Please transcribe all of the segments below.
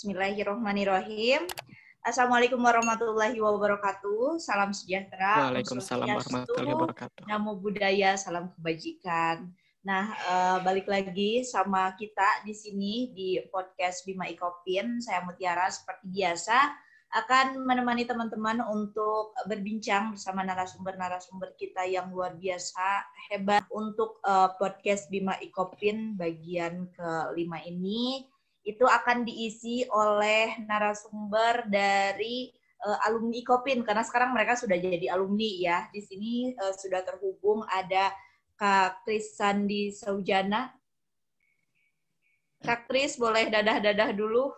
Bismillahirrahmanirrahim. Assalamualaikum warahmatullahi wabarakatuh. Salam sejahtera. Waalaikumsalam warahmatullahi wabarakatuh. Namo budaya, salam kebajikan. Nah, uh, balik lagi sama kita di sini di podcast Bima Ikopin. Saya Mutiara seperti biasa akan menemani teman-teman untuk berbincang bersama narasumber-narasumber kita yang luar biasa hebat untuk uh, podcast Bima Ikopin bagian kelima ini itu akan diisi oleh narasumber dari uh, alumni Ikopin karena sekarang mereka sudah jadi alumni ya. Di sini uh, sudah terhubung ada Kak Kris Sandi Saujana. Kak Kris boleh dadah-dadah dulu.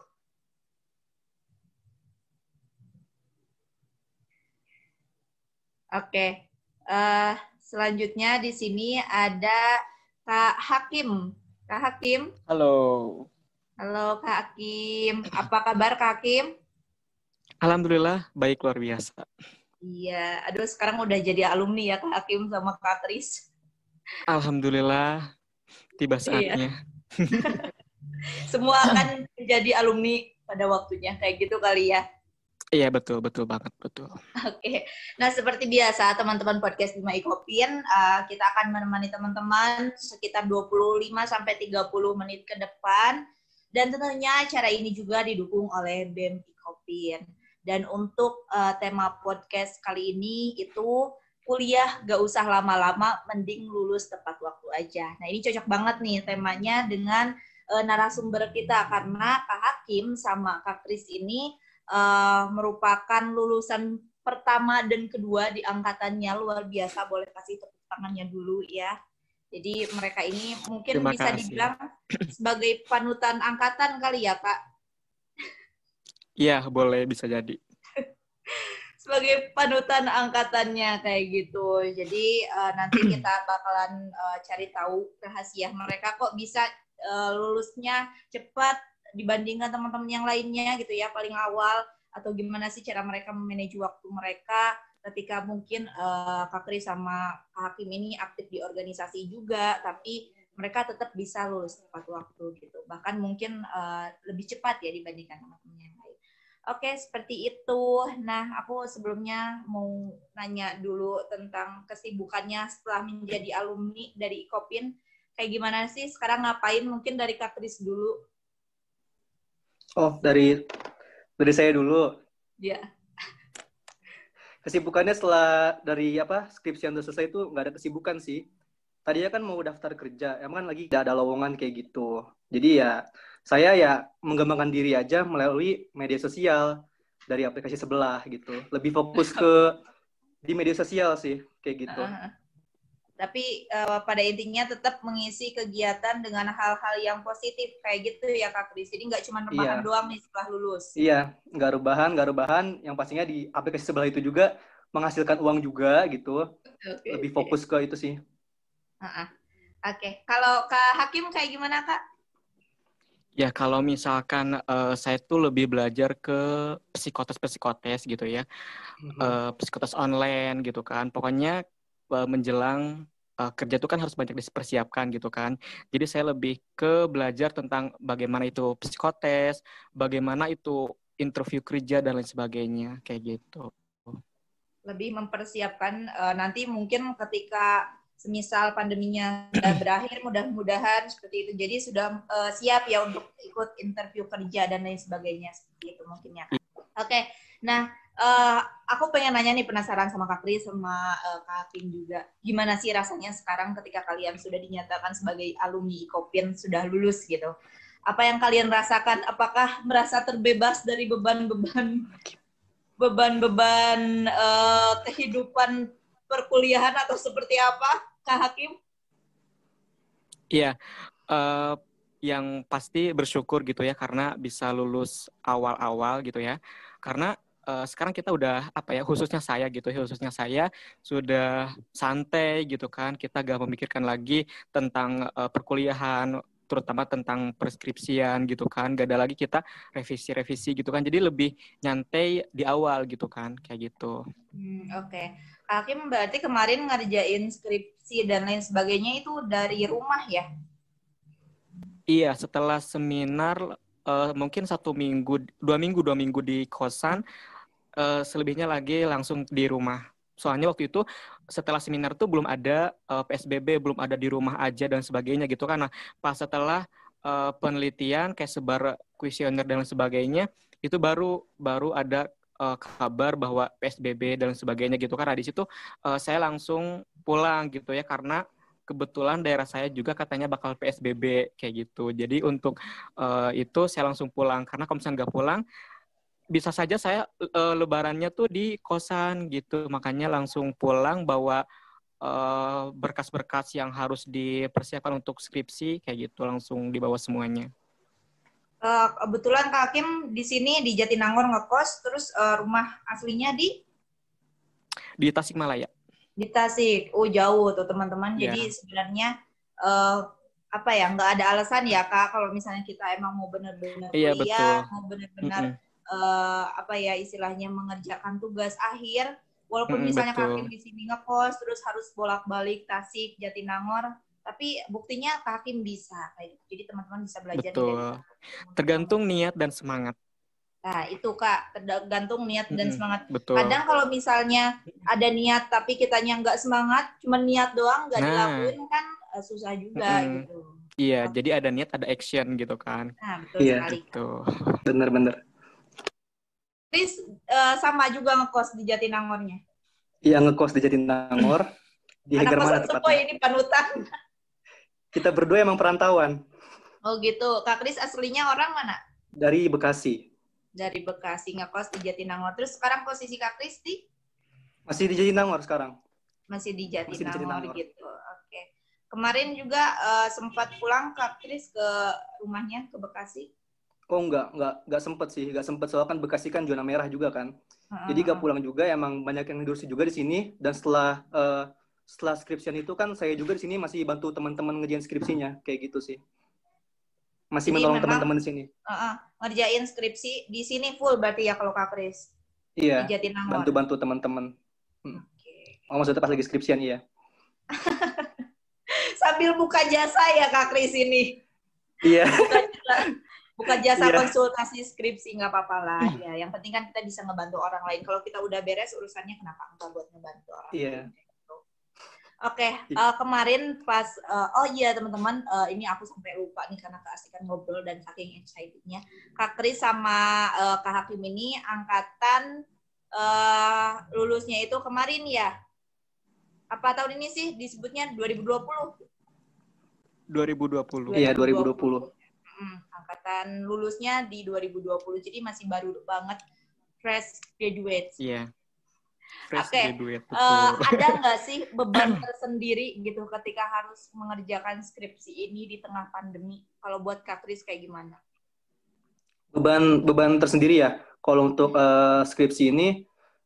Oke. Uh, selanjutnya di sini ada Kak Hakim. Kak Hakim. Halo. Halo Kak Hakim, apa kabar Kak Hakim? Alhamdulillah baik luar biasa. Iya, aduh sekarang udah jadi alumni ya Kak Hakim sama Kak Tris. Alhamdulillah tiba iya. saatnya. Iya. Semua akan menjadi alumni pada waktunya kayak gitu kali ya. Iya betul betul banget betul. Oke, nah seperti biasa teman-teman podcast Bima Ikopin uh, kita akan menemani teman-teman sekitar 25 sampai 30 menit ke depan dan tentunya acara ini juga didukung oleh BEM Ikopin. Dan untuk uh, tema podcast kali ini itu kuliah gak usah lama-lama, mending lulus tepat waktu aja. Nah ini cocok banget nih temanya dengan uh, narasumber kita karena Kak Hakim sama Kak Kris ini uh, merupakan lulusan pertama dan kedua di angkatannya luar biasa. Boleh kasih tepuk tangannya dulu ya. Jadi mereka ini mungkin Terima bisa kasih. dibilang sebagai panutan angkatan kali ya, Kak? Iya, boleh bisa jadi. sebagai panutan angkatannya kayak gitu. Jadi uh, nanti kita bakalan uh, cari tahu rahasia mereka kok bisa uh, lulusnya cepat dibandingkan teman-teman yang lainnya gitu ya paling awal atau gimana sih cara mereka memanage waktu mereka ketika mungkin uh, Kak Kris sama Kak Hakim ini aktif di organisasi juga, tapi mereka tetap bisa lulus tepat waktu gitu. Bahkan mungkin uh, lebih cepat ya dibandingkan teman-teman yang lain. Oke, seperti itu. Nah, aku sebelumnya mau nanya dulu tentang kesibukannya setelah menjadi alumni dari Ikopin. Kayak gimana sih sekarang ngapain? Mungkin dari Kak Kris dulu. Oh, dari dari saya dulu. Ya kesibukannya setelah dari apa skripsi yang selesai itu nggak ada kesibukan sih. Tadinya kan mau daftar kerja emang kan lagi tidak ada lowongan kayak gitu. Jadi ya saya ya mengembangkan diri aja melalui media sosial dari aplikasi sebelah gitu. Lebih fokus ke di media sosial sih kayak gitu. Uh, tapi uh, pada intinya tetap mengisi kegiatan dengan hal-hal yang positif kayak gitu ya Kak Kris. Jadi nggak cuma rebahan iya. doang nih setelah lulus. Iya, nggak rebahan, nggak rebahan. Yang pastinya di aplikasi sebelah itu juga menghasilkan uang juga gitu. Okay, Lebih fokus ke itu sih. Uh -uh. Oke, okay. kalau Kak Hakim kayak gimana Kak? Ya kalau misalkan uh, saya tuh lebih belajar ke psikotes-psikotes gitu ya, mm -hmm. uh, psikotes online gitu kan. Pokoknya uh, menjelang uh, kerja itu kan harus banyak dipersiapkan gitu kan. Jadi saya lebih ke belajar tentang bagaimana itu psikotes, bagaimana itu interview kerja dan lain sebagainya kayak gitu. Lebih mempersiapkan uh, nanti mungkin ketika semisal pandeminya sudah berakhir mudah-mudahan seperti itu. Jadi sudah uh, siap ya untuk ikut interview kerja dan lain sebagainya seperti itu mungkin ya. Oke. Okay. Nah, uh, aku pengen nanya nih penasaran sama Kak Kris sama uh, Kak Hakim juga. Gimana sih rasanya sekarang ketika kalian sudah dinyatakan sebagai alumni Ikopin sudah lulus gitu? Apa yang kalian rasakan? Apakah merasa terbebas dari beban-beban beban-beban uh, kehidupan perkuliahan atau seperti apa, Kak Hakim? Iya, uh, yang pasti bersyukur gitu ya karena bisa lulus awal-awal gitu ya. Karena uh, sekarang kita udah apa ya khususnya saya gitu ya khususnya saya sudah santai gitu kan kita gak memikirkan lagi tentang uh, perkuliahan terutama tentang preskripsian gitu kan gak ada lagi kita revisi-revisi gitu kan jadi lebih nyantai di awal gitu kan kayak gitu. Hmm, Oke, okay. Hakim berarti kemarin ngerjain skripsi dan lain sebagainya itu dari rumah ya? Iya, setelah seminar uh, mungkin satu minggu, dua minggu, dua minggu di kosan, uh, selebihnya lagi langsung di rumah. Soalnya waktu itu setelah seminar tuh belum ada uh, PSBB, belum ada di rumah aja dan sebagainya gitu kan. Nah, pas setelah uh, penelitian kayak sebar kuesioner dan sebagainya, itu baru baru ada uh, kabar bahwa PSBB dan sebagainya gitu kan. Nah, di situ uh, saya langsung pulang gitu ya karena kebetulan daerah saya juga katanya bakal PSBB kayak gitu. Jadi untuk uh, itu saya langsung pulang karena kalau misalnya nggak pulang bisa saja saya uh, lebarannya tuh di kosan gitu makanya langsung pulang bawa uh, berkas-berkas yang harus dipersiapkan untuk skripsi kayak gitu langsung dibawa semuanya. Uh, kebetulan Kak Hakim di sini di Jatinangor ngekos, terus uh, rumah aslinya di di Tasikmalaya. Di Tasik, oh jauh tuh teman-teman. Yeah. Jadi sebenarnya uh, apa ya nggak ada alasan ya kak kalau misalnya kita emang mau benar-benar iya, kuliah, betul. mau benar-benar mm -hmm uh, apa ya istilahnya mengerjakan tugas akhir walaupun hmm, misalnya Kakim di sini ngekos terus harus bolak-balik Tasik Jatinangor tapi buktinya Kakim bisa kayak gitu. jadi teman-teman bisa belajar betul tergantung niat dan semangat Nah, itu Kak, tergantung niat dan hmm, semangat. Betul. Kadang kalau misalnya ada niat tapi kitanya nggak semangat, cuma niat doang nggak nah. dilakuin kan uh, susah juga hmm. gitu. Iya, jadi ada niat, ada action gitu kan. Nah, betul iya. sekali. Gitu. Bener-bener. Chris uh, sama juga ngekos di Jatinangornya. Iya ngekos di Jatinangor. di Anak mana tepatnya? ini panutan. Kita berdua emang perantauan. Oh gitu. Kak Kris aslinya orang mana? Dari Bekasi. Dari Bekasi ngekos di Jatinangor. Terus sekarang posisi Kak Kris di? Masih di Jatinangor sekarang. Masih di Jatinangor, Masih di Jatinangor. gitu. Oke. Kemarin juga uh, sempat pulang Kak Kris ke rumahnya ke Bekasi. Oh enggak, enggak, enggak sempet sih, enggak sempet soalnya kan Bekasi kan zona merah juga kan. Uh-huh. Jadi gak pulang juga, emang banyak yang ngurusin juga di sini. Dan setelah uh, setelah skripsian itu kan saya juga di sini masih bantu teman-teman ngerjain skripsinya, kayak gitu sih. Masih Jadi menolong teman-teman di sini. Uh-uh, ngerjain skripsi di sini full berarti ya kalau Kak Kris. Iya. Bantu-bantu teman-teman. Hmm. Okay. Oh maksudnya pas lagi skripsian iya. Sambil buka jasa ya Kak Kris ini. Iya bukan jasa yeah. konsultasi skripsi nggak apa-apa lah hmm. ya yang penting kan kita bisa ngebantu orang lain kalau kita udah beres urusannya kenapa enggak buat ngebantu orang yeah. lain Oke, okay, uh, eh, kemarin pas uh, oh iya teman-teman uh, ini aku sampai lupa nih karena keasikan ngobrol dan saking excitednya Kak Kris sama uh, Kak Hakim ini angkatan uh, lulusnya itu kemarin ya. Apa tahun ini sih disebutnya 2020? 2020. Iya, 2020. 2020 hmm, angkatan lulusnya di 2020 jadi masih baru banget fresh graduate. Iya. Yeah. Fresh okay. graduate. Uh, ada nggak sih beban tersendiri gitu ketika harus mengerjakan skripsi ini di tengah pandemi? Kalau buat Kak Kris kayak gimana? Beban beban tersendiri ya. Kalau untuk uh, skripsi ini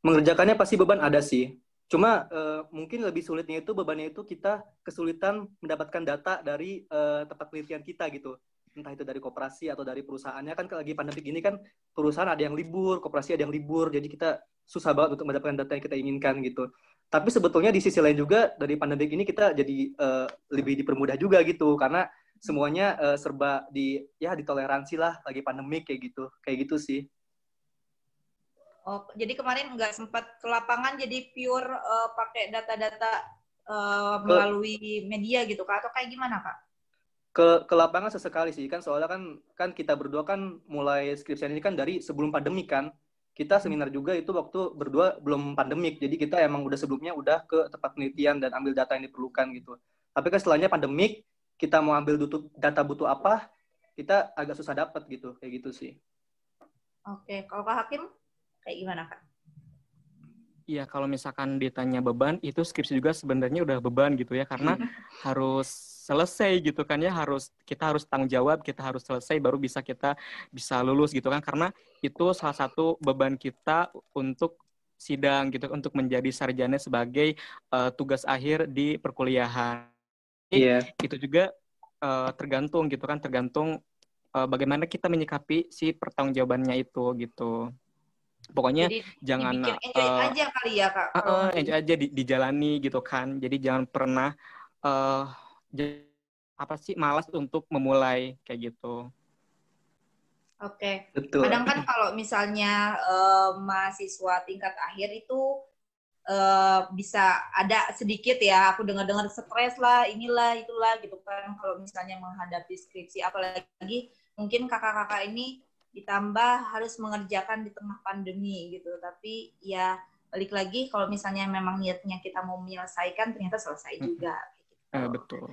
mengerjakannya pasti beban ada sih. Cuma uh, mungkin lebih sulitnya itu bebannya itu kita kesulitan mendapatkan data dari uh, tempat penelitian kita gitu entah itu dari koperasi atau dari perusahaannya kan lagi pandemi gini kan perusahaan ada yang libur, koperasi ada yang libur, jadi kita susah banget untuk mendapatkan data yang kita inginkan gitu. Tapi sebetulnya di sisi lain juga dari pandemi ini kita jadi uh, lebih dipermudah juga gitu karena semuanya uh, serba di ya ditoleransi lah lagi pandemik kayak gitu, kayak gitu sih. Oh, jadi kemarin nggak sempat ke lapangan, jadi pure uh, pakai data-data uh, melalui media gitu, kak? Atau kayak gimana, kak? Ke ke lapangan sesekali sih kan soalnya kan kan kita berdua kan mulai skripsian ini kan dari sebelum pandemi kan. Kita seminar juga itu waktu berdua belum pandemik jadi kita emang udah sebelumnya udah ke tempat penelitian dan ambil data yang diperlukan gitu. Tapi kan setelahnya pandemik kita mau ambil butuh, data butuh apa kita agak susah dapat gitu kayak gitu sih. Oke kalau kak Hakim kayak gimana kak? Iya, kalau misalkan ditanya beban, itu skripsi juga sebenarnya udah beban gitu ya, karena harus selesai gitu kan ya harus kita harus tanggung jawab kita harus selesai baru bisa kita bisa lulus gitu kan karena itu salah satu beban kita untuk sidang gitu untuk menjadi sarjana sebagai uh, tugas akhir di perkuliahan. Iya. Yeah. Itu juga uh, tergantung gitu kan tergantung uh, bagaimana kita menyikapi si pertanggungjawabannya itu gitu. Pokoknya Jadi, jangan enjoy uh, aja kali ya kak. Uh, uh, enjoy aja di, dijalani gitu kan. Jadi jangan pernah uh, apa sih malas untuk memulai kayak gitu. Oke. Betul. Kadang kan kalau misalnya uh, mahasiswa tingkat akhir itu uh, bisa ada sedikit ya, aku dengar-dengar stres lah, inilah, itulah gitu kan. Kalau misalnya menghadapi skripsi, apalagi mungkin kakak-kakak ini ditambah harus mengerjakan di tengah pandemi gitu. Tapi ya balik lagi kalau misalnya memang niatnya kita mau menyelesaikan, ternyata selesai juga. Gitu. Uh, betul.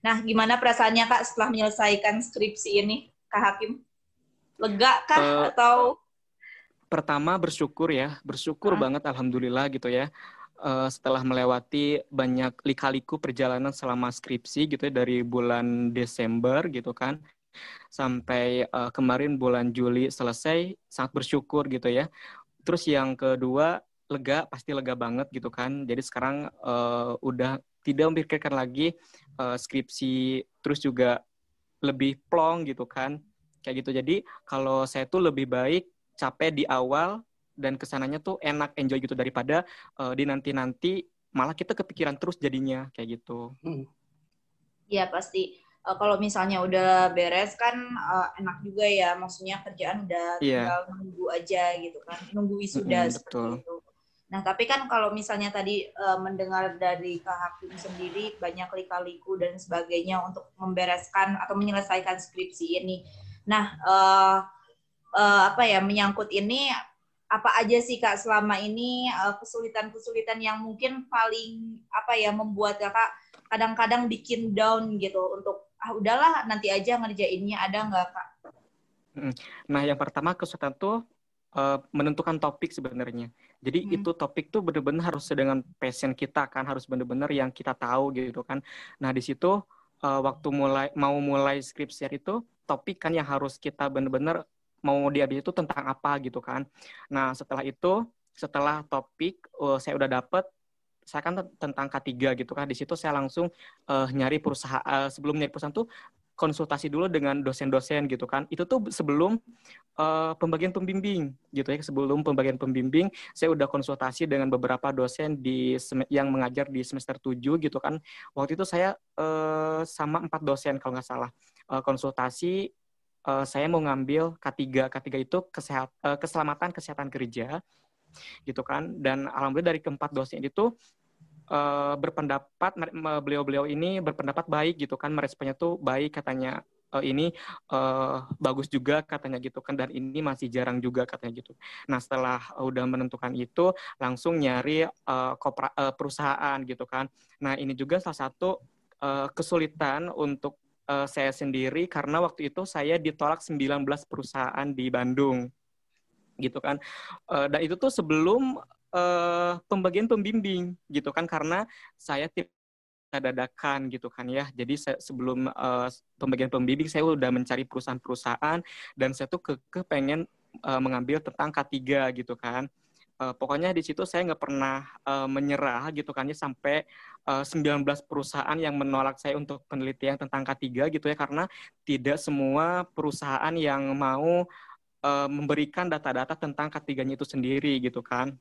Nah, gimana perasaannya kak setelah menyelesaikan skripsi ini, kak Hakim? lega kah uh, atau? Pertama bersyukur ya. Bersyukur uh. banget alhamdulillah gitu ya. Uh, setelah melewati banyak lika-liku perjalanan selama skripsi gitu ya dari bulan Desember gitu kan sampai uh, kemarin bulan Juli selesai sangat bersyukur gitu ya. Terus yang kedua lega pasti lega banget gitu kan. Jadi sekarang uh, udah tidak memikirkan lagi uh, skripsi terus juga lebih plong gitu kan. Kayak gitu. Jadi kalau saya tuh lebih baik capek di awal dan ke sananya tuh enak enjoy gitu daripada uh, di nanti nanti malah kita kepikiran terus jadinya. Kayak gitu. Iya hmm. pasti. Uh, kalau misalnya udah beres kan uh, enak juga ya. Maksudnya kerjaan udah yeah. tinggal nunggu aja gitu kan. Nunggu wisuda hmm, seperti betul. itu Nah, tapi kan kalau misalnya tadi uh, mendengar dari Kak Hakim sendiri banyak lika-liku dan sebagainya untuk membereskan atau menyelesaikan skripsi ini. Nah, uh, uh, apa ya menyangkut ini apa aja sih kak selama ini kesulitan-kesulitan yang mungkin paling apa ya membuat kakak kadang-kadang bikin down gitu untuk ah udahlah nanti aja ngerjainnya ada nggak kak? Nah yang pertama kesulitan tuh uh, menentukan topik sebenarnya. Jadi hmm. itu topik tuh benar-benar harus dengan passion kita kan harus benar-benar yang kita tahu gitu kan. Nah di situ uh, waktu mulai mau mulai skripsi itu topik kan yang harus kita benar-benar mau diambil itu tentang apa gitu kan. Nah setelah itu setelah topik uh, saya udah dapet saya kan tentang K3 gitu kan di situ saya langsung uh, nyari perusahaan uh, sebelum nyari perusahaan tuh konsultasi dulu dengan dosen-dosen gitu kan. Itu tuh sebelum uh, pembagian pembimbing gitu ya. Sebelum pembagian pembimbing, saya udah konsultasi dengan beberapa dosen di yang mengajar di semester 7 gitu kan. Waktu itu saya uh, sama empat dosen kalau nggak salah uh, konsultasi. Uh, saya mau ngambil K3. K3 itu kesehat, uh, keselamatan kesehatan kerja gitu kan. Dan alhamdulillah dari keempat dosen itu uh, berpendapat beliau-beliau ini berpendapat baik gitu kan meresponnya tuh baik katanya uh, ini uh, bagus juga katanya gitu kan dan ini masih jarang juga katanya gitu. Nah setelah udah menentukan itu langsung nyari uh, kopra, uh, perusahaan gitu kan. Nah ini juga salah satu uh, kesulitan untuk uh, saya sendiri karena waktu itu saya ditolak 19 perusahaan di Bandung gitu kan. Dan itu tuh sebelum uh, pembagian pembimbing gitu kan karena saya tidak dadakan gitu kan ya. Jadi saya, sebelum uh, pembagian pembimbing saya udah mencari perusahaan-perusahaan dan saya tuh ke, ke pengen uh, mengambil tentang K3 gitu kan. Uh, pokoknya di situ saya nggak pernah uh, menyerah gitu kan ya sampai uh, 19 perusahaan yang menolak saya untuk penelitian tentang K3 gitu ya karena tidak semua perusahaan yang mau uh, memberikan data-data tentang K3-nya itu sendiri gitu kan.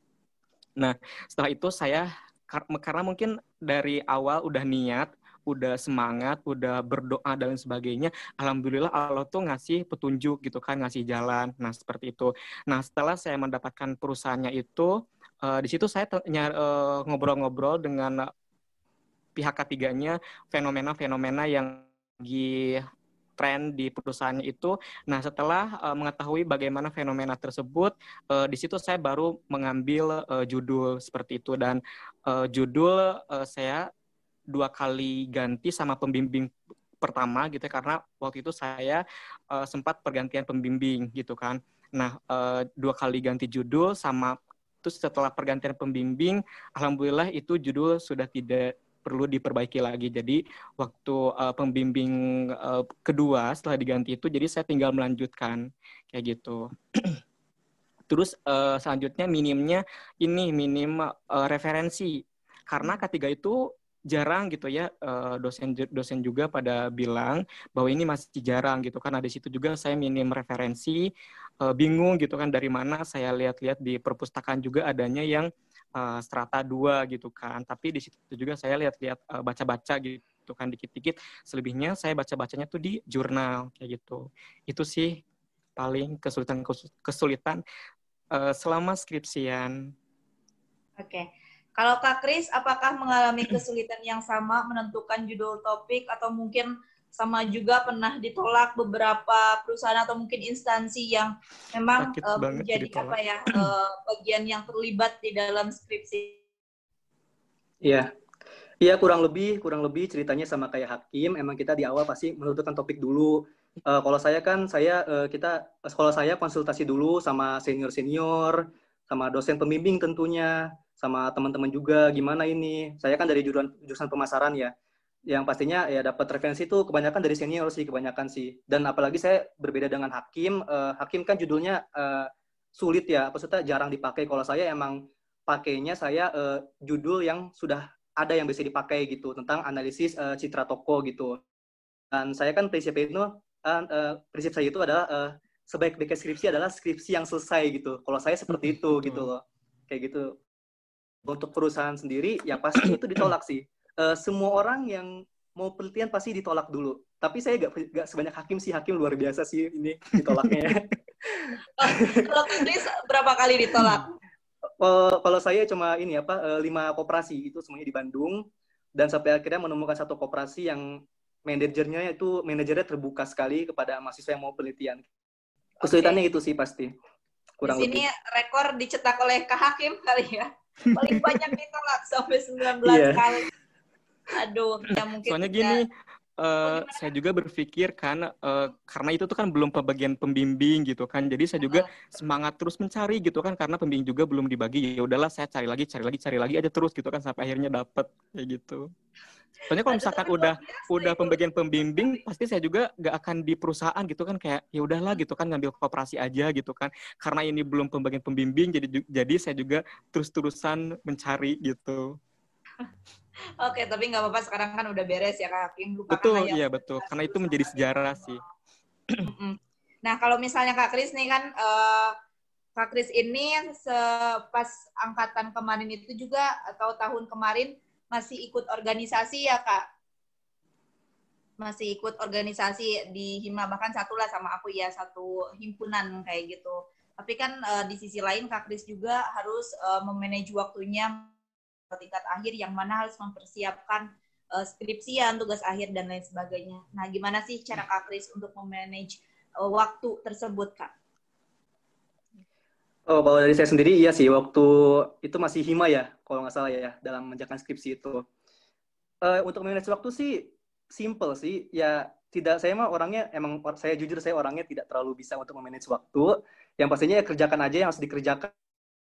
Nah, setelah itu saya karena mungkin dari awal udah niat, udah semangat, udah berdoa dan sebagainya, alhamdulillah Allah tuh ngasih petunjuk gitu kan, ngasih jalan. Nah, seperti itu. Nah, setelah saya mendapatkan perusahaannya itu, uh, di situ saya uh, ngobrol-ngobrol dengan pihak ketiganya fenomena-fenomena yang tren di perusahaannya itu. Nah, setelah uh, mengetahui bagaimana fenomena tersebut, uh, di situ saya baru mengambil uh, judul seperti itu dan uh, judul uh, saya dua kali ganti sama pembimbing pertama gitu ya, karena waktu itu saya uh, sempat pergantian pembimbing gitu kan. Nah, uh, dua kali ganti judul sama terus setelah pergantian pembimbing, alhamdulillah itu judul sudah tidak perlu diperbaiki lagi. Jadi waktu uh, pembimbing uh, kedua setelah diganti itu, jadi saya tinggal melanjutkan kayak gitu. Terus uh, selanjutnya minimnya ini minim uh, referensi karena ketiga itu jarang gitu ya dosen dosen juga pada bilang bahwa ini masih jarang gitu kan. Nah, di situ juga saya minim referensi bingung gitu kan dari mana saya lihat-lihat di perpustakaan juga adanya yang uh, strata dua gitu kan. Tapi di situ juga saya lihat-lihat uh, baca-baca gitu kan dikit-dikit. Selebihnya saya baca-bacanya tuh di jurnal kayak gitu. Itu sih paling kesulitan kesulitan uh, selama skripsian. Oke. Kalau Kak Kris, apakah mengalami kesulitan yang sama menentukan judul topik atau mungkin sama juga pernah ditolak beberapa perusahaan atau mungkin instansi yang memang uh, menjadi apa ya uh, bagian yang terlibat di dalam skripsi. Iya, iya kurang lebih kurang lebih ceritanya sama kayak hakim. Emang kita di awal pasti menentukan topik dulu. Uh, kalau saya kan saya uh, kita sekolah saya konsultasi dulu sama senior senior, sama dosen pembimbing tentunya, sama teman-teman juga gimana ini. Saya kan dari jurusan jurusan pemasaran ya yang pastinya ya dapat referensi itu kebanyakan dari senior sih kebanyakan sih. Dan apalagi saya berbeda dengan hakim uh, hakim kan judulnya uh, sulit ya maksudnya jarang dipakai. Kalau saya emang pakainya saya uh, judul yang sudah ada yang bisa dipakai gitu tentang analisis uh, citra toko gitu. Dan saya kan prinsip itu uh, uh, prinsip saya itu adalah uh, sebaik-baiknya skripsi adalah skripsi yang selesai gitu. Kalau saya seperti itu gitu loh. Kayak gitu. Untuk perusahaan sendiri ya pasti itu ditolak sih uh, semua orang yang mau penelitian pasti ditolak dulu. Tapi saya gak, gak sebanyak hakim sih, hakim luar biasa sih ini ditolaknya. kalau tulis berapa kali ditolak? Uh, kalau saya cuma ini apa uh, lima koperasi itu semuanya di Bandung dan sampai akhirnya menemukan satu koperasi yang manajernya itu manajernya terbuka sekali kepada mahasiswa yang mau penelitian. Kesulitannya okay. itu sih pasti. Kurang di sini lebih. rekor dicetak oleh Kak Hakim kali ya. Paling banyak ditolak sampai 19 yeah. kali. Aduh, ya mungkin. Soalnya gini, uh, saya juga berpikir kan uh, karena itu tuh kan belum pembagian pembimbing gitu kan jadi saya juga semangat terus mencari gitu kan karena pembimbing juga belum dibagi ya udahlah saya cari lagi cari lagi cari lagi aja terus gitu kan sampai akhirnya dapet kayak gitu. Soalnya kalau misalkan udah udah pembagian pembimbing pasti saya juga gak akan di perusahaan gitu kan kayak ya udahlah gitu kan ngambil kooperasi aja gitu kan. Karena ini belum pembagian pembimbing jadi jadi saya juga terus terusan mencari gitu Oke, tapi nggak apa-apa sekarang kan udah beres ya Kak Hakim. Lupakan betul, iya betul. Karena itu menjadi sejarah sih. nah, kalau misalnya Kak Kris nih kan, uh, Kak Kris ini pas angkatan kemarin itu juga atau tahun kemarin masih ikut organisasi ya Kak? Masih ikut organisasi di Hima, bahkan satu lah sama aku ya, satu himpunan kayak gitu. Tapi kan uh, di sisi lain Kak Kris juga harus uh, memanage waktunya tingkat akhir yang mana harus mempersiapkan uh, skripsian, tugas akhir dan lain sebagainya. Nah, gimana sih cara Kak Kris untuk memanage uh, waktu tersebut, Kak? Oh, kalau dari saya sendiri iya sih waktu itu masih hima ya, kalau nggak salah ya dalam menjalankan skripsi itu. Uh, untuk manage waktu sih simple sih, ya tidak saya mah orangnya emang saya jujur saya orangnya tidak terlalu bisa untuk memanage waktu. Yang pastinya ya kerjakan aja yang harus dikerjakan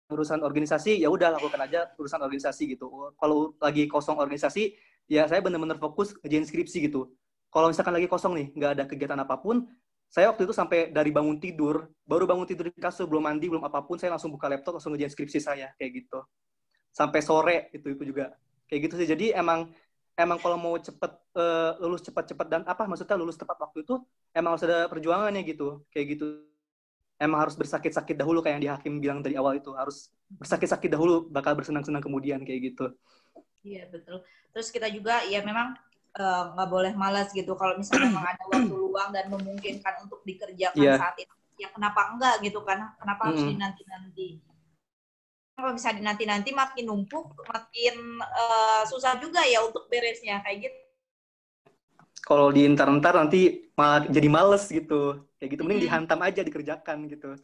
urusan organisasi ya udah lakukan aja urusan organisasi gitu. Kalau lagi kosong organisasi ya saya benar-benar fokus ngerjain skripsi gitu. Kalau misalkan lagi kosong nih nggak ada kegiatan apa pun saya waktu itu sampai dari bangun tidur baru bangun tidur di kasur belum mandi belum apa pun saya langsung buka laptop langsung ngerjain skripsi saya kayak gitu. Sampai sore itu itu juga. Kayak gitu sih. Jadi emang emang kalau mau cepet uh, lulus cepat-cepat dan apa maksudnya lulus tepat waktu itu emang harus ada perjuangannya gitu. Kayak gitu emang harus bersakit-sakit dahulu kayak yang di hakim bilang dari awal itu harus bersakit-sakit dahulu bakal bersenang-senang kemudian kayak gitu. Iya betul. Terus kita juga ya memang eh, nggak uh, boleh malas gitu kalau misalnya memang ada waktu luang dan memungkinkan untuk dikerjakan yeah. saat itu ya kenapa enggak gitu kan kenapa harus mm. dinanti-nanti kalau bisa dinanti-nanti makin numpuk makin uh, susah juga ya untuk beresnya kayak gitu kalau di entar-entar nanti malah jadi males gitu kayak gitu mending dihantam aja dikerjakan gitu.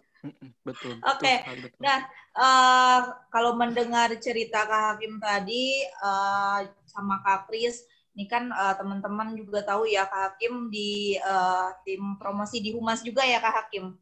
Betul oke okay. nah uh, kalau mendengar cerita kak Hakim tadi uh, sama kak Kris ini kan uh, teman-teman juga tahu ya kak Hakim di uh, tim promosi di Humas juga ya kak Hakim?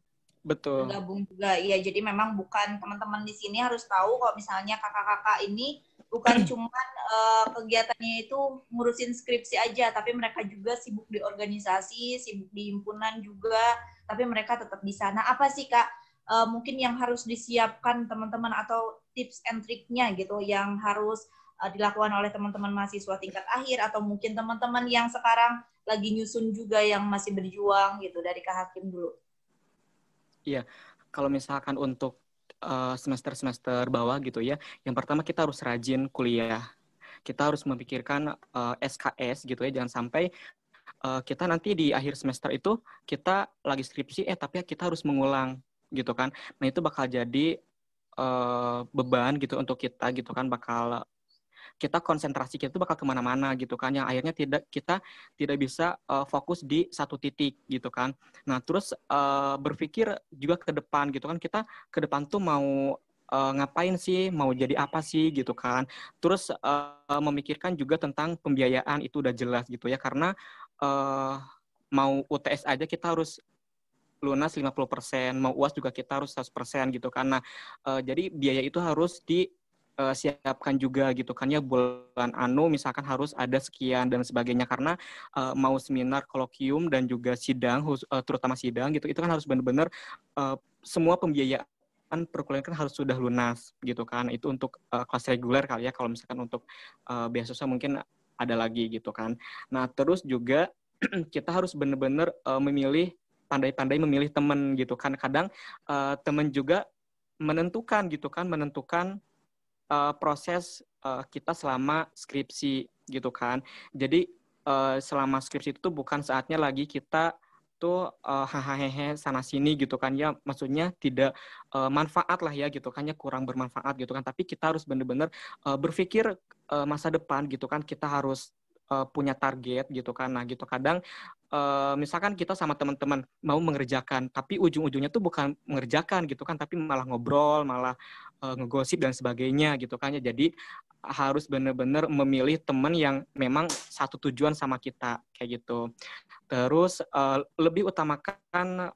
Betul. Gabung juga iya jadi memang bukan teman-teman di sini harus tahu kalau misalnya kakak-kakak ini bukan cuma uh, kegiatannya itu ngurusin skripsi aja, tapi mereka juga sibuk di organisasi, sibuk di himpunan juga, tapi mereka tetap di sana. Apa sih kak? Uh, mungkin yang harus disiapkan teman-teman atau tips and triknya gitu, yang harus uh, dilakukan oleh teman-teman mahasiswa tingkat akhir atau mungkin teman-teman yang sekarang lagi nyusun juga yang masih berjuang gitu dari kak Hakim dulu. Iya, kalau misalkan untuk Eh, semester-semester bawah gitu ya. Yang pertama kita harus rajin kuliah. Kita harus memikirkan uh, eh, SKS gitu ya. Jangan sampai uh, kita nanti di akhir semester itu kita lagi skripsi eh tapi kita harus mengulang gitu kan nah itu bakal jadi uh, beban gitu untuk kita gitu kan bakal kita konsentrasi kita itu bakal ke mana-mana gitu kan. Yang akhirnya tidak kita tidak bisa uh, fokus di satu titik gitu kan. Nah terus uh, berpikir juga ke depan gitu kan. Kita ke depan tuh mau uh, ngapain sih? Mau jadi apa sih? Gitu kan. Terus uh, memikirkan juga tentang pembiayaan itu udah jelas gitu ya. Karena uh, mau UTS aja kita harus lunas 50%, mau UAS juga kita harus 100% gitu. Nah, uh, jadi biaya itu harus di uh, siapkan juga gitu kan ya bulan anu misalkan harus ada sekian dan sebagainya. Karena uh, mau seminar kolokium dan juga sidang uh, terutama sidang gitu itu kan harus benar-benar uh, semua pembiayaan perkuliahan kan harus sudah lunas gitu kan. Itu untuk uh, kelas reguler kali ya kalau misalkan untuk uh, beasiswa mungkin ada lagi gitu kan. Nah terus juga kita harus benar-benar uh, memilih pandai-pandai memilih teman gitu kan. Kadang uh, teman juga menentukan gitu kan menentukan uh, proses uh, kita selama skripsi gitu kan. Jadi uh, selama skripsi itu bukan saatnya lagi kita tuh uh, hahaha sana sini gitu kan. Ya maksudnya tidak uh, manfaat lah ya gitu kan. Ya kurang bermanfaat gitu kan. Tapi kita harus benar-benar uh, berpikir uh, masa depan gitu kan. Kita harus uh, punya target gitu kan. Nah gitu. Kadang uh, misalkan kita sama teman-teman mau mengerjakan, tapi ujung-ujungnya tuh bukan mengerjakan gitu kan, tapi malah ngobrol, malah uh, ngegosip dan sebagainya gitu kan ya. Jadi harus benar-benar memilih teman yang memang satu tujuan sama kita kayak gitu. Terus uh, lebih utamakan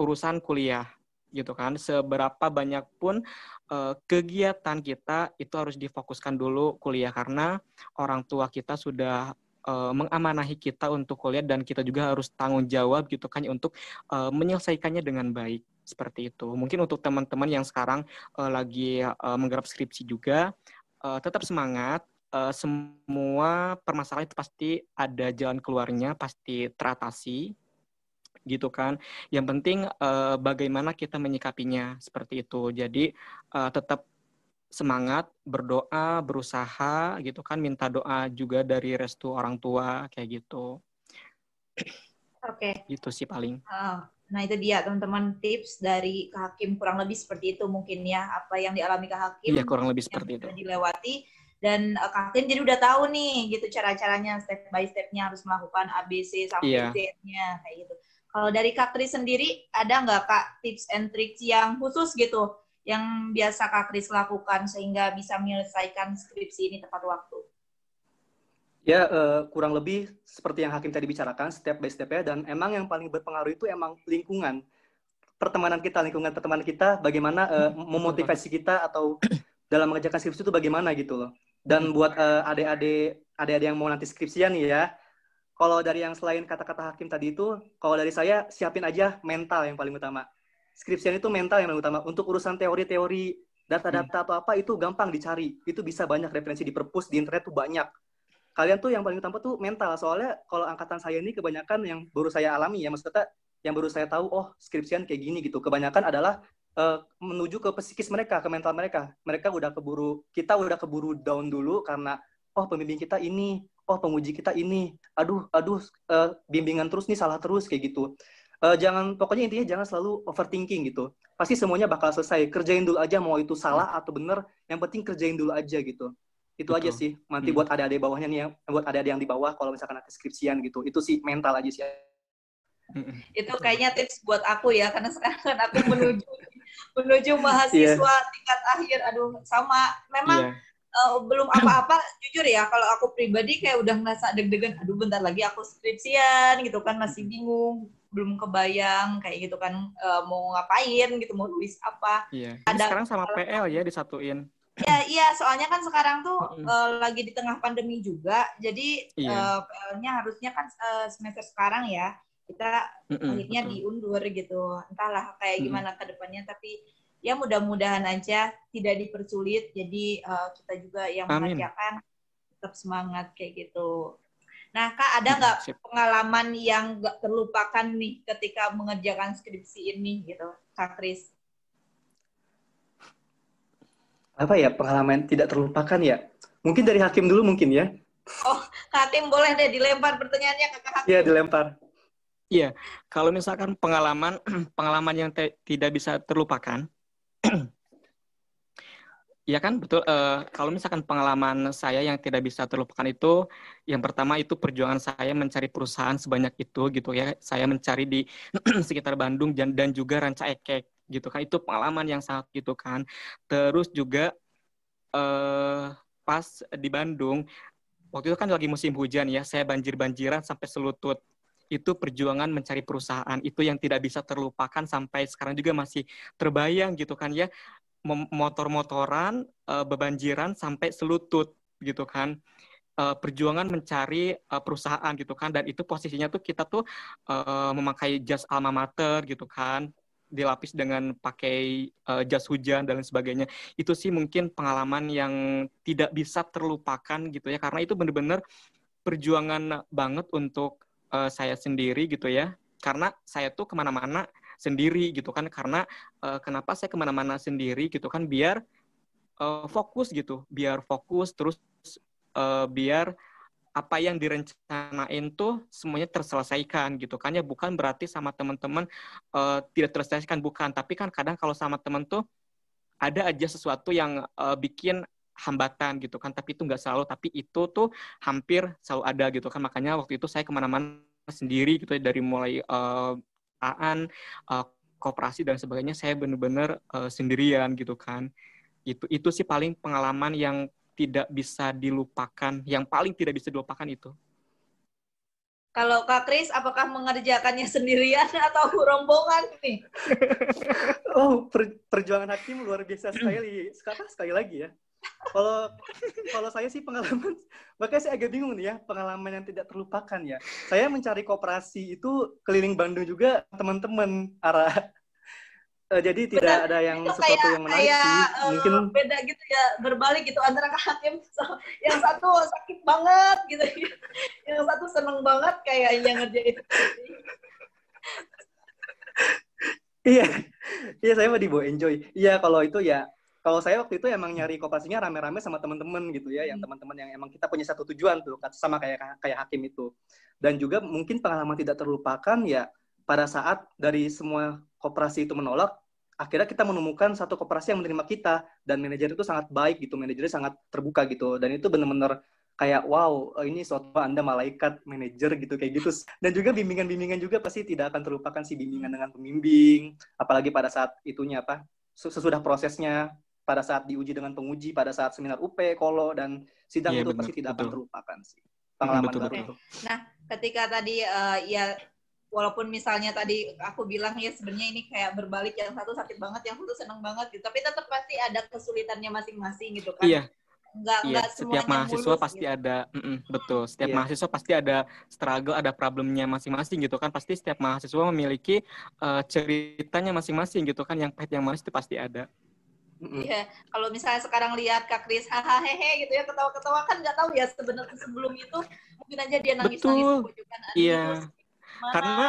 urusan kuliah gitu kan. Seberapa banyak pun uh, kegiatan kita itu harus difokuskan dulu kuliah karena orang tua kita sudah mengamanahi kita untuk kuliah dan kita juga harus tanggung jawab gitu kan untuk uh, menyelesaikannya dengan baik seperti itu. Mungkin untuk teman-teman yang sekarang uh, lagi uh, menggarap skripsi juga uh, tetap semangat. Uh, semua permasalahan itu pasti ada jalan keluarnya, pasti teratasi gitu kan. Yang penting uh, bagaimana kita menyikapinya seperti itu. Jadi uh, tetap semangat, berdoa, berusaha gitu kan, minta doa juga dari restu orang tua kayak gitu. Oke. Okay. Gitu sih paling. Uh, nah itu dia teman-teman tips dari Kak Hakim kurang lebih seperti itu mungkin ya apa yang dialami Kak Hakim. Iya kurang lebih seperti itu. Dilewati dan uh, Kak Hakim jadi udah tahu nih gitu cara-caranya step by stepnya harus melakukan ABC sampai iya. Z-nya kayak gitu. Kalau dari Kak Kris sendiri, ada nggak Kak tips and tricks yang khusus gitu, yang biasa Kak Kris lakukan sehingga bisa menyelesaikan skripsi ini tepat waktu? Ya, uh, kurang lebih seperti yang Hakim tadi bicarakan, step by step ya, dan emang yang paling berpengaruh itu emang lingkungan. Pertemanan kita, lingkungan pertemanan kita, bagaimana uh, memotivasi kita atau dalam mengerjakan skripsi itu bagaimana gitu loh. Dan buat uh, adik-adik adik-adik yang mau nanti skripsian nih ya, kalau dari yang selain kata-kata hakim tadi itu, kalau dari saya siapin aja mental yang paling utama. Skripsian itu mental yang paling utama. Untuk urusan teori-teori, data-data hmm. atau apa itu gampang dicari. Itu bisa banyak referensi di perpus, di internet tuh banyak. Kalian tuh yang paling utama tuh mental. Soalnya kalau angkatan saya ini kebanyakan yang baru saya alami ya, maksudnya yang baru saya tahu, oh skripsian kayak gini gitu. Kebanyakan adalah uh, menuju ke psikis mereka, ke mental mereka. Mereka udah keburu, kita udah keburu down dulu karena, oh pembimbing kita ini, oh penguji kita ini aduh aduh uh, bimbingan terus nih salah terus kayak gitu uh, jangan pokoknya intinya jangan selalu overthinking gitu pasti semuanya bakal selesai kerjain dulu aja mau itu salah atau benar yang penting kerjain dulu aja gitu itu Betul. aja sih. Nanti hmm. buat adik-adik bawahnya nih yang buat adik-adik yang di bawah kalau misalkan ada skripsian gitu. Itu sih mental aja sih. Itu kayaknya tips buat aku ya karena sekarang kan aku menuju menuju mahasiswa yeah. tingkat akhir. Aduh sama. Memang yeah uh, belum apa-apa jujur ya kalau aku pribadi kayak udah ngerasa deg-degan aduh bentar lagi aku skripsian gitu kan masih bingung belum kebayang kayak gitu kan uh, mau ngapain gitu mau tulis apa. Iya. Ada sekarang sama PL ya disatuin ya iya soalnya kan sekarang tuh mm uh, lagi di tengah pandemi juga jadi iya. uh, PL-nya harusnya kan uh, semester sekarang ya kita mm -hmm, akhirnya betul. diundur gitu entahlah kayak gimana mm -hmm. ke depannya tapi ya mudah-mudahan aja tidak dipersulit jadi uh, kita juga yang Amin. mengerjakan tetap semangat kayak gitu. Nah kak ada nggak pengalaman yang nggak terlupakan nih ketika mengerjakan skripsi ini gitu kak Kris? Apa ya pengalaman tidak terlupakan ya? Mungkin dari hakim dulu mungkin ya. Oh Hakim boleh deh dilempar pertanyaannya ke Hakim. Iya, dilempar. Iya, kalau misalkan pengalaman pengalaman yang tidak bisa terlupakan, ya kan betul. Uh, kalau misalkan pengalaman saya yang tidak bisa terlupakan itu, yang pertama itu perjuangan saya mencari perusahaan sebanyak itu gitu ya. Saya mencari di sekitar Bandung dan dan juga Ranca Ekek gitu kan. Itu pengalaman yang sangat gitu kan. Terus juga uh, pas di Bandung waktu itu kan lagi musim hujan ya. Saya banjir-banjiran sampai selutut itu perjuangan mencari perusahaan itu yang tidak bisa terlupakan sampai sekarang juga masih terbayang gitu kan ya motor-motoran uh, bebanjiran sampai selutut gitu kan uh, perjuangan mencari uh, perusahaan gitu kan dan itu posisinya tuh kita tuh uh, memakai jas alma mater gitu kan dilapis dengan pakai uh, jas hujan dan sebagainya. Itu sih mungkin pengalaman yang tidak bisa terlupakan gitu ya. Karena itu benar-benar perjuangan banget untuk uh, saya sendiri gitu ya. Karena saya tuh ke mana-mana sendiri gitu kan. Karena uh, kenapa saya ke mana-mana sendiri gitu kan? Biar uh, fokus gitu. Biar fokus terus uh, biar apa yang direncanain tuh semuanya terselesaikan gitu kan ya. Bukan berarti sama teman-teman uh, tidak terselesaikan bukan. Tapi kan kadang kalau sama teman tuh ada aja sesuatu yang uh, bikin hambatan gitu kan. Tapi itu nggak selalu tapi itu tuh hampir selalu ada gitu kan. Makanya waktu itu saya ke mana-mana sendiri gitu ya. Dari mulai uh, aan uh, kooperasi dan sebagainya saya benar-benar uh, sendirian gitu kan. Itu itu sih paling pengalaman yang tidak bisa dilupakan yang paling tidak bisa dilupakan itu kalau Kak Kris, apakah mengerjakannya sendirian atau rombongan nih? oh, per, perjuangan hakim luar biasa sekali. Sekarang sekali lagi ya kalau kalau saya sih pengalaman makanya saya agak bingung nih ya pengalaman yang tidak terlupakan ya saya mencari kooperasi itu keliling Bandung juga teman-teman arah uh, jadi tidak Benar, ada yang sesuatu kayak, yang menarik kayak, sih uh, mungkin beda gitu ya berbalik gitu antara hakim yang satu sakit banget gitu yang satu seneng banget kayaknya ngerjain iya iya saya mau dibawa enjoy iya kalau itu ya kalau saya waktu itu emang nyari kooperasinya rame-rame sama teman-teman gitu ya, yang hmm. teman-teman yang emang kita punya satu tujuan tuh, sama kayak kayak hakim itu. Dan juga mungkin pengalaman tidak terlupakan ya pada saat dari semua kooperasi itu menolak, akhirnya kita menemukan satu kooperasi yang menerima kita. Dan manajer itu sangat baik gitu, manajernya sangat terbuka gitu, dan itu benar-benar kayak wow ini suatu anda malaikat manajer gitu kayak gitu. Dan juga bimbingan-bimbingan juga pasti tidak akan terlupakan sih bimbingan dengan pembimbing. Apalagi pada saat itunya apa sesudah prosesnya pada saat diuji dengan penguji, pada saat seminar UP, Kolo, dan sidang yeah, itu betul, pasti tidak betul. akan terlupakan sih. Pengalaman betul, betul, betul. Nah, ketika tadi uh, ya walaupun misalnya tadi aku bilang ya sebenarnya ini kayak berbalik yang satu sakit banget, yang satu senang banget gitu, tapi tetap pasti ada kesulitannya masing-masing gitu kan. Iya. Enggak, iya, enggak setiap mahasiswa mulus, pasti gitu. ada, mm -mm, betul. Setiap yeah. mahasiswa pasti ada struggle, ada problemnya masing-masing gitu kan. Pasti setiap mahasiswa memiliki uh, ceritanya masing-masing gitu kan. Yang pahit, yang manis itu pasti ada. Iya, mm-hmm. kalau misalnya sekarang lihat Kak Kris hahaha hehe gitu ya ketawa-ketawa kan nggak tahu ya sebenarnya sebelum itu mungkin aja dia nangis-nangis Iya. Karena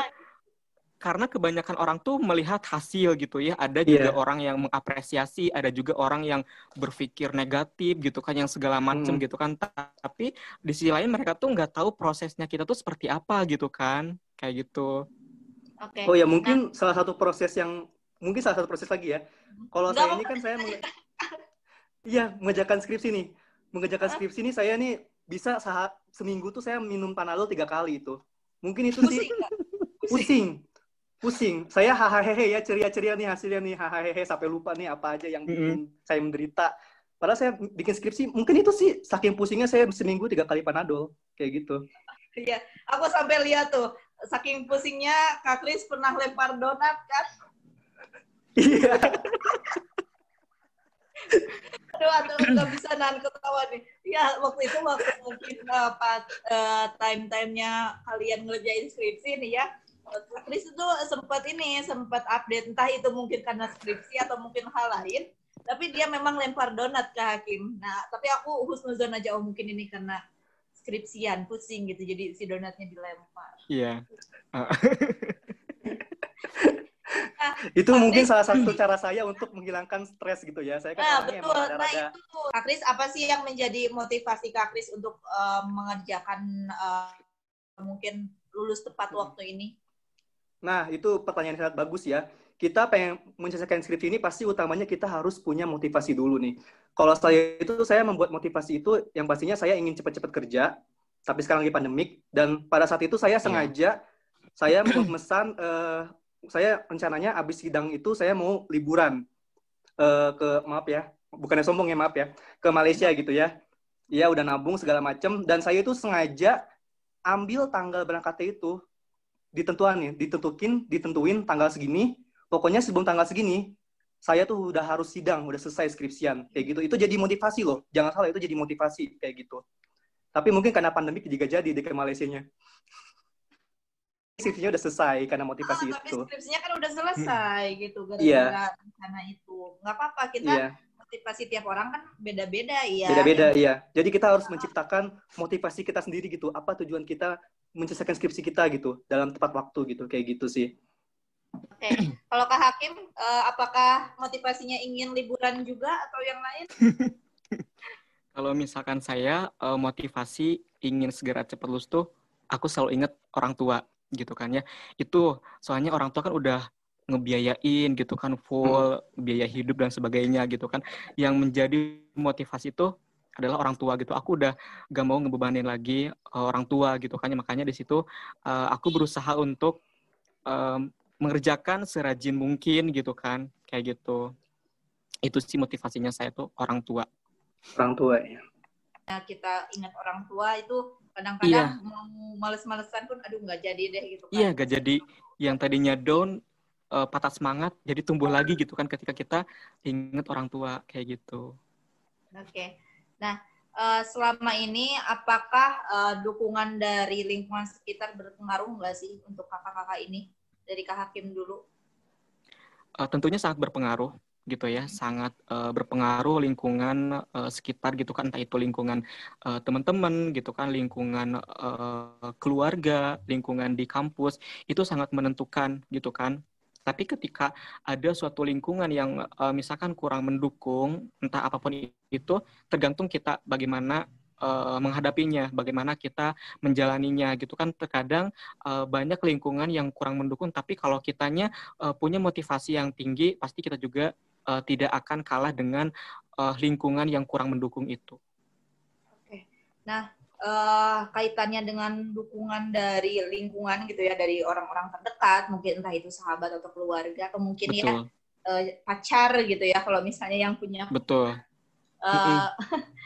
karena kebanyakan orang tuh melihat hasil gitu ya. Ada juga yeah. orang yang mengapresiasi, ada juga orang yang berpikir negatif gitu kan, yang segala macam hmm. gitu kan. Tapi di sisi lain mereka tuh nggak tahu prosesnya kita tuh seperti apa gitu kan, kayak gitu. Okay. Oh ya mungkin nah. salah satu proses yang mungkin salah satu proses lagi ya. Kalau saya ini kan saya menge Iya, mengerjakan skripsi nih. Mengerjakan skripsi ini saya nih bisa saat seminggu tuh saya minum panadol tiga kali itu. Mungkin itu sih pusing. Pusing. Saya hahaha ya ceria-ceria nih hasilnya nih hahaha sampai lupa nih apa aja yang bikin mm -hmm. saya menderita. Padahal saya bikin skripsi, mungkin itu sih saking pusingnya saya seminggu tiga kali panadol kayak gitu. Iya, aku sampai lihat tuh saking pusingnya Kak Kris pernah lempar donat kan Iya. aduh, aduh, nggak bisa nahan ketawa nih. Ya, waktu itu waktu mungkin uh, pas uh, time-timenya kalian ngerjain skripsi nih ya, Kris itu sempat ini, sempat update, entah itu mungkin karena skripsi atau mungkin hal lain, tapi dia memang lempar donat ke Hakim. Nah, tapi aku husnuzon aja, oh mungkin ini karena skripsian, pusing gitu, jadi si donatnya dilempar. Iya. Yeah. Uh. Itu mungkin salah satu cara saya untuk menghilangkan stres gitu ya. Saya kan Nah, betul. emang Nah, itu. Kak Kris, apa sih yang menjadi motivasi Kak Kris untuk eh, mengerjakan eh, mungkin lulus tepat Hmm. waktu ini? Nah, itu pertanyaan yang sangat bagus ya. Kita pengen menyelesaikan skripsi ini pasti utamanya kita harus punya motivasi dulu nih. Kalau saya itu saya membuat motivasi itu yang pastinya saya ingin cepat-cepat kerja, tapi sekarang lagi pandemik dan pada saat itu saya sengaja saya memesan eh, saya rencananya habis sidang itu saya mau liburan eh, ke maaf ya, bukannya sombong ya maaf ya, ke Malaysia gitu ya. Ya udah nabung segala macem dan saya itu sengaja ambil tanggal berangkatnya itu ditentuan nih, ditentukin, ditentuin tanggal segini. Pokoknya sebelum tanggal segini, saya tuh udah harus sidang, udah selesai skripsian kayak gitu. Itu jadi motivasi loh. Jangan salah itu jadi motivasi kayak gitu. Tapi mungkin karena pandemi juga jadi di ke Malaysianya. Skripsinya udah selesai karena motivasi Ah, tapi itu. skripsinya kan udah selesai gitu Hmm. Iya. gara-gara rencana itu. Nggak apa-apa kita Iya, motivasi tiap orang kan beda-beda ya. beda-beda iya. Jadi kita harus menciptakan motivasi kita sendiri gitu. Apa tujuan kita menyelesaikan skripsi kita gitu dalam tepat waktu gitu kayak gitu sih. Oke. Kalau Kak Hakim, eh, apakah motivasinya ingin liburan juga atau yang lain? Kalau misalkan saya eh, motivasi ingin segera cepat lulus tuh, aku selalu ingat orang tua gitu kan ya. Itu soalnya orang tua kan udah ngebiayain gitu kan full biaya hidup dan sebagainya gitu kan. Yang menjadi motivasi itu adalah orang tua gitu. Aku udah gak mau ngebebanin lagi eh, orang tua gitu kan. ya. Makanya di situ eh, aku berusaha untuk em, mengerjakan serajin mungkin gitu kan. Kayak gitu. Itu sih motivasinya saya tuh orang tua. Orang tua ya. Nah, kita ingat orang tua itu Iya. kadang-kadang mau males-malesan pun aduh nggak jadi deh gitu kan. Iya, gak jadi yang tadinya down, eh, patah semangat, jadi tumbuh lagi gitu kan ketika kita inget orang tua kayak gitu. Oke. Nah, eh, selama ini apakah eh, dukungan dari lingkungan sekitar berpengaruh nggak sih untuk kakak-kakak ini? Dari Kak Hakim dulu. Eh, tentunya sangat berpengaruh gitu ya, sangat eh, berpengaruh lingkungan eh, sekitar gitu kan, entah itu lingkungan eh, teman-teman gitu kan, lingkungan eh, keluarga, lingkungan di kampus, itu sangat menentukan gitu kan. Tapi ketika ada suatu lingkungan yang eh, misalkan kurang mendukung, entah apa pun itu, tergantung kita bagaimana eh, menghadapinya, bagaimana kita menjalaninya gitu kan. Terkadang eh, banyak lingkungan yang kurang mendukung, tapi kalau kitanya eh, punya motivasi yang tinggi, pasti kita juga eh, tidak akan kalah dengan eh, lingkungan yang kurang mendukung itu. eh, kaitannya dengan dukungan dari lingkungan gitu ya dari orang-orang terdekat mungkin entah itu sahabat atau keluarga atau mungkin ya Betul, eh, pacar gitu ya kalau misalnya yang punya betul. eh,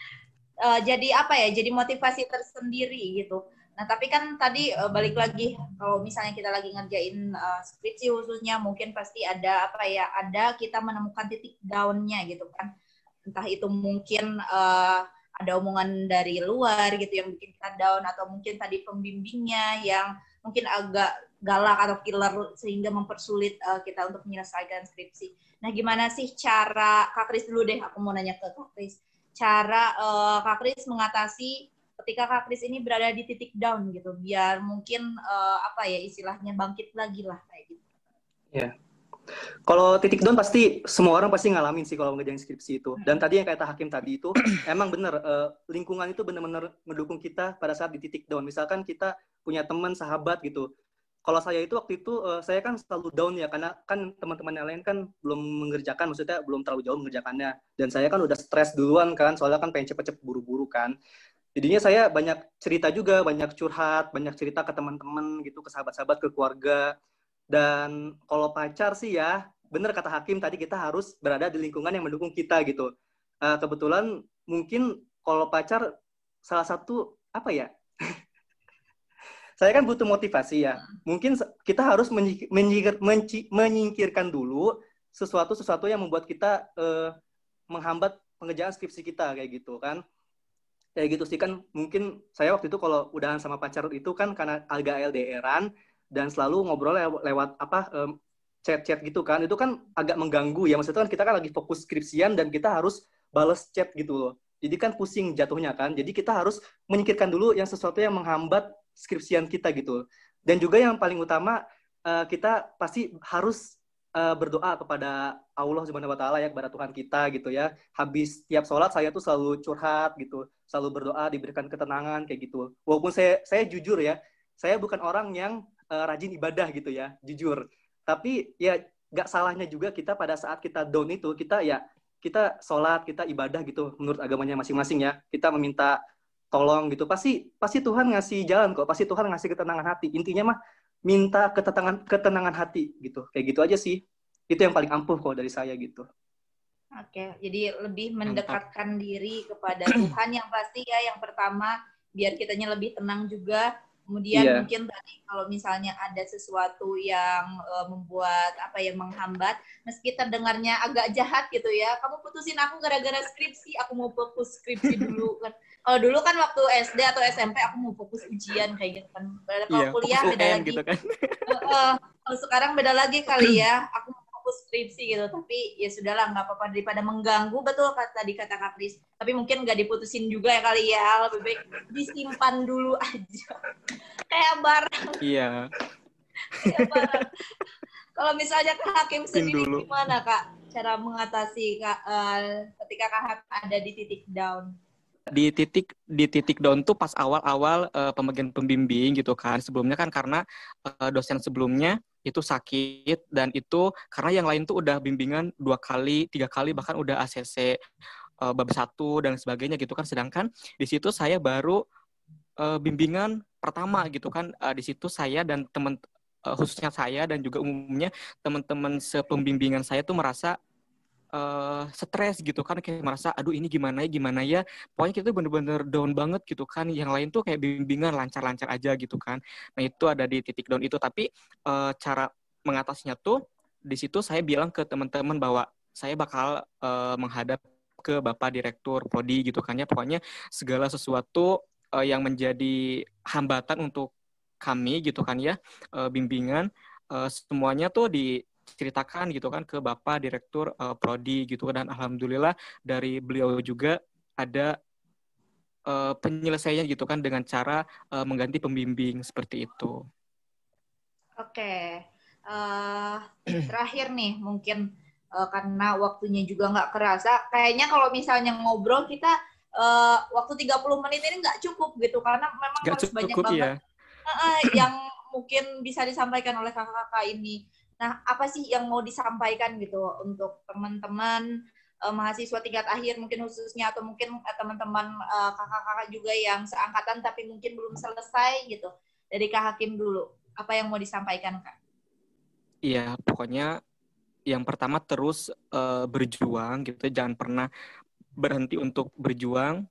eh, jadi apa ya jadi motivasi tersendiri gitu nah tapi kan tadi eh, balik lagi kalau misalnya kita lagi ngerjain eh, skripsi khususnya mungkin pasti ada apa ya ada kita menemukan titik down-nya gitu kan entah itu mungkin eh, ada omongan dari luar gitu yang bikin kita down atau mungkin tadi pembimbingnya yang mungkin agak galak atau killer sehingga mempersulit eh, kita untuk menyelesaikan skripsi. Nah, gimana sih cara Kak Kris dulu deh aku mau nanya ke Kak Kris. Cara eh, Kak Kris mengatasi ketika Kak Kris ini berada di titik down gitu biar mungkin eh, apa ya istilahnya bangkit lagi lah kayak gitu. Kalau titik down pasti semua orang pasti ngalamin sih kalau ngerjain skripsi itu. Dan tadi yang kata Hakim tadi itu emang bener eh, lingkungan itu bener-bener mendukung kita pada saat di titik down. Misalkan kita punya teman, sahabat gitu. Kalau saya itu waktu itu eh, saya kan selalu down ya karena kan teman-teman yang lain kan belum mengerjakan maksudnya belum terlalu jauh mengerjakannya. Dan saya kan udah stres duluan kan soalnya kan pengen cepet-cepet buru-buru kan. Jadinya saya banyak cerita juga, banyak curhat, banyak cerita ke teman-teman gitu, ke sahabat-sahabat, ke keluarga. Dan kalau pacar sih ya, bener kata Hakim tadi kita harus berada di lingkungan yang mendukung kita gitu. Eh, kebetulan mungkin kalau pacar salah satu apa ya? saya kan butuh motivasi ya. Mungkin kita harus menyingkir- menyingkir- menyingkirkan dulu sesuatu-sesuatu yang membuat kita eh, menghambat pengerjaan skripsi kita kayak gitu kan. Kayak gitu sih kan mungkin saya waktu itu kalau udahan sama pacar itu kan karena agak LDRan dan selalu ngobrol lew- lewat apa em, chat-chat gitu kan. Itu kan agak mengganggu ya maksudnya kan kita kan lagi fokus skripsian dan kita harus bales chat gitu loh. Jadi kan pusing jatuhnya kan. Jadi kita harus menyingkirkan dulu yang sesuatu yang menghambat skripsian kita gitu. Dan juga yang paling utama eh, kita pasti harus uh, berdoa kepada Allah Subhanahu wa taala ya kepada Tuhan kita gitu ya. Habis tiap sholat saya tuh selalu curhat gitu, selalu berdoa diberikan ketenangan kayak gitu. Walaupun saya saya jujur ya, saya bukan orang yang uh, rajin ibadah gitu ya, jujur. Tapi ya gak salahnya juga kita pada saat kita down itu kita ya kita sholat, kita ibadah gitu menurut agamanya masing-masing ya. Kita meminta tolong gitu. Pasti pasti Tuhan ngasih jalan kok, pasti Tuhan ngasih ketenangan hati. Intinya mah minta ketenangan ketenangan hati gitu kayak gitu aja sih itu yang paling ampuh kok dari saya gitu Oke, jadi lebih mendekatkan Mantap. diri kepada Tuhan yang pasti ya yang pertama biar kitanya lebih tenang juga. Kemudian yeah. mungkin tadi kalau misalnya ada sesuatu yang uh, membuat apa yang menghambat, meski terdengarnya agak jahat gitu ya, kamu putusin aku gara-gara skripsi, aku mau fokus skripsi dulu kan. Kalau dulu kan waktu SD atau SMP aku mau fokus ujian kayak gitu kan. Kalau yeah, kuliah beda lagi. Gitu kan. uh, kalau sekarang beda lagi kali ya. Aku fokus skripsi gitu. Tapi ya sudahlah nggak apa-apa daripada mengganggu betul kata tadi kata Kak Kris. Tapi mungkin nggak diputusin juga ya kali ya. Lebih baik disimpan dulu aja. Kayak barang. Iya. Kayak barang. Kalau misalnya ke hakim sendiri dulu. gimana kak cara mengatasi kak, uh, ketika kak ada di titik down? di titik di titik down tuh pas awal-awal uh, pembagian pembimbing gitu kan sebelumnya kan karena uh, dosen sebelumnya itu sakit dan itu karena yang lain tuh udah bimbingan dua kali tiga kali bahkan udah ACC uh, eh, bab satu dan sebagainya gitu kan. Sedangkan di situ saya baru uh, bimbingan pertama gitu kan. Uh, di situ saya dan teman uh, khususnya saya dan juga umumnya teman-teman sepembimbingan saya tuh merasa uh, stres gitu kan kayak merasa aduh ini gimana ya gimana ya. Pokoknya kita bener-bener down banget gitu kan. Yang lain tuh kayak bimbingan lancar-lancar aja gitu kan. Nah itu ada di titik down itu. Tapi uh, cara mengatasinya tuh di situ saya bilang ke teman-teman bahwa saya bakal uh, menghadap ke Bapak Direktur Prodi gitu kan ya. Pokoknya segala sesuatu uh, yang menjadi hambatan untuk kami gitu kan ya uh, bimbingan uh, semuanya tuh di ceritakan gitu kan ke Bapak Direktur uh, Prodi gitu dan alhamdulillah dari beliau juga ada uh, penyelesaiannya gitu kan dengan cara uh, mengganti pembimbing seperti itu. Oke, uh, terakhir nih mungkin uh, karena waktunya juga nggak kerasa, kayaknya kalau misalnya ngobrol kita uh, waktu 30 menit ini nggak cukup gitu karena memang gak harus cukup, banyak banget ya. uh, yang mungkin bisa disampaikan oleh kakak-kakak ini. Nah, apa sih yang mau disampaikan gitu untuk teman-teman uh, mahasiswa tingkat akhir mungkin khususnya atau mungkin uh, teman-teman uh, kakak-kakak juga yang seangkatan tapi mungkin belum selesai gitu. Dari Kak Hakim dulu, apa yang mau disampaikan Kak? Iya, pokoknya yang pertama terus uh, berjuang gitu, jangan pernah berhenti untuk berjuang,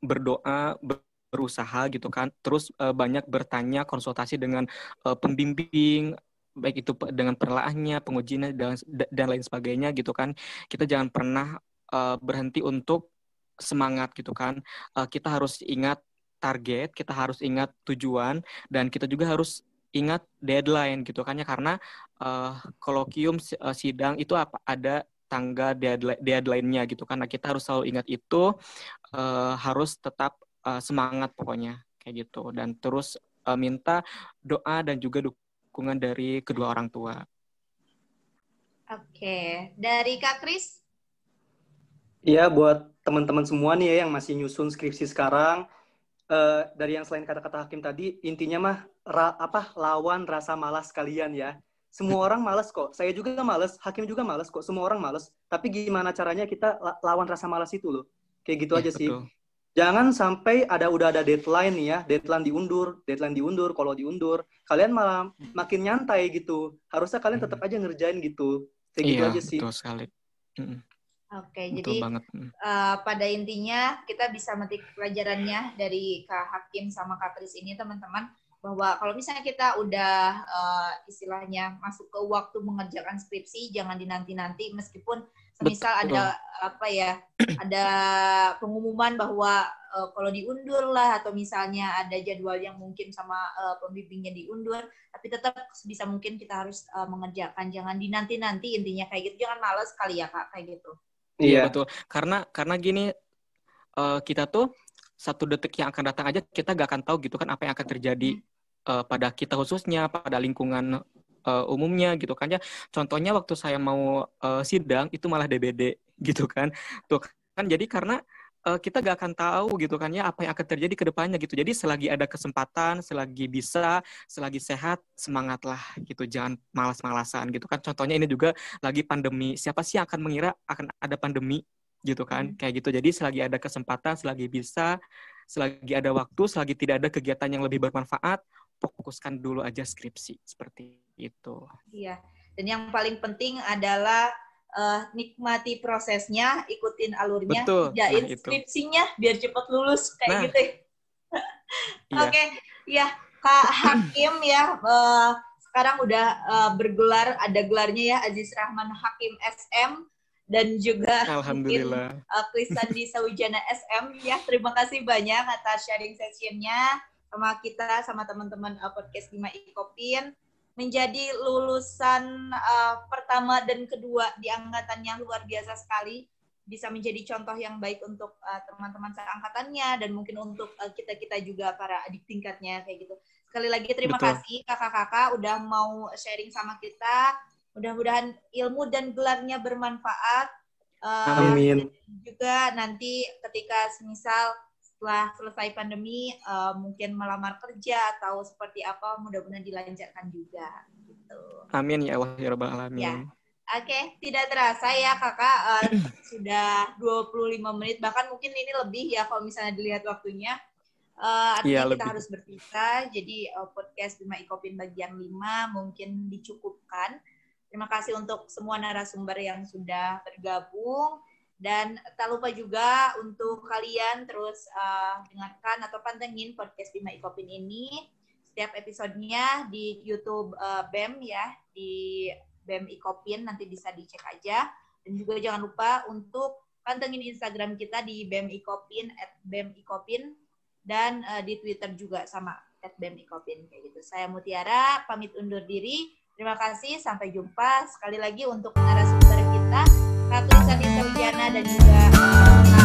berdoa, berusaha gitu kan. Terus uh, banyak bertanya, konsultasi dengan uh, pembimbing, baik itu dengan penelaahannya, pengujiannya dan dan lain sebagainya gitu kan. Kita jangan pernah uh, berhenti untuk semangat gitu kan. Uh, kita harus ingat target, kita harus ingat tujuan dan kita juga harus ingat deadline gitu kan ya karena uh, kolokium uh, sidang itu apa ada tangga deadline deadline-nya gitu kan. Nah, kita harus selalu ingat itu uh, harus tetap uh, semangat pokoknya kayak gitu dan terus uh, minta doa dan juga dukungan dukungan dari kedua orang tua. Oke, dari Kak Kris? Iya, buat teman-teman semua nih ya yang masih nyusun skripsi sekarang, uh, dari yang selain kata-kata hakim tadi, intinya mah ra, apa lawan rasa malas kalian ya. Semua orang malas kok. Saya juga malas, hakim juga malas kok. Semua orang malas. Tapi gimana caranya kita lawan rasa malas itu loh. Kayak gitu ya, aja betul. Jangan sampai ada udah ada deadline nih ya, deadline diundur, deadline diundur, kalau diundur, kalian malah makin nyantai gitu. Harusnya kalian tetap aja ngerjain gitu. Kayak gitu iya, aja sih. Betul sekali. Oke, okay, jadi banget. Uh, pada intinya kita bisa metik pelajarannya dari Kak Hakim sama Kak Kris ini teman-teman bahwa kalau misalnya kita udah uh, istilahnya masuk ke waktu mengerjakan skripsi jangan dinanti-nanti meskipun misal ada apa ya ada pengumuman bahwa uh, kalau diundur lah atau misalnya ada jadwal yang mungkin sama uh, pembimbingnya diundur tapi tetap bisa mungkin kita harus uh, mengerjakan. Jangan dinanti-nanti intinya kayak gitu. Jangan malas kali ya kak kayak gitu. Iya, iya betul. Karena karena gini uh, kita tuh satu detik yang akan datang aja kita gak akan tahu gitu kan apa yang akan terjadi hmm. uh, pada kita khususnya pada lingkungan uh, umumnya gitu kan ya. Contohnya waktu saya mau uh, sidang itu malah DBD gitu kan. Tuh kan jadi karena uh, kita gak akan tahu gitu kan ya apa yang akan terjadi ke depannya gitu. Jadi selagi ada kesempatan, selagi bisa, selagi sehat, semangatlah gitu. Jangan malas-malasan gitu kan. Contohnya ini juga lagi pandemi. Siapa sih yang akan mengira akan ada pandemi gitu kan? Hmm. Kayak gitu. Jadi selagi ada kesempatan, selagi bisa, selagi ada waktu, selagi tidak ada kegiatan yang lebih bermanfaat, fokuskan dulu aja skripsi seperti itu. Iya. Dan yang paling penting adalah uh, nikmati prosesnya, ikutin alurnya, Betul. kerjain nah, skripsinya biar cepat lulus kayak nah. gitu. Ya. iya. Oke, okay. ya Kak Hakim ya uh, sekarang udah uh, bergelar ada gelarnya ya Aziz Rahman Hakim SM dan juga Alhamdulillah. mungkin uh, Krisandi Sawijana SM ya. Terima kasih banyak atas sharing sessionnya sama kita sama teman-teman uh, podcast Bima Ikopin menjadi lulusan uh, pertama dan kedua di angkatannya luar biasa sekali bisa menjadi contoh yang baik untuk uh, teman-teman seangkatannya dan mungkin untuk uh, kita-kita juga para adik tingkatnya kayak gitu. Sekali lagi terima Betul. kasih kakak-kakak udah mau sharing sama kita Mudah-mudahan ilmu dan gelarnya bermanfaat. Uh, Amin. Juga nanti ketika semisal setelah selesai pandemi uh, mungkin melamar kerja atau seperti apa mudah-mudahan dilancarkan juga gitu. Amin ya Allah ya rabbal alamin. Ya. Oke, okay. tidak terasa ya kakak uh, sudah 25 menit bahkan mungkin ini lebih ya kalau misalnya dilihat waktunya. Uh, artinya ya, kita lebih. harus berpisah. Jadi uh, podcast Bima Ikopin bagian 5 mungkin dicukupkan. Terima kasih untuk semua narasumber yang sudah bergabung. Dan tak lupa juga untuk kalian terus uh, dengarkan atau pantengin podcast Bima Ikopin ini. Setiap episodenya di YouTube uh, BEM ya, di BEM Ikopin, nanti bisa dicek aja. Dan juga jangan lupa untuk pantengin Instagram kita di BEM Ikopin, at BEM Ikopin, dan uh, di Twitter juga sama, at BEM Ikopin. Kayak gitu. Saya Mutiara, pamit undur diri. Terima kasih, sampai jumpa sekali lagi untuk narasumber kita. Ratu Sanita Wijana dan juga uh,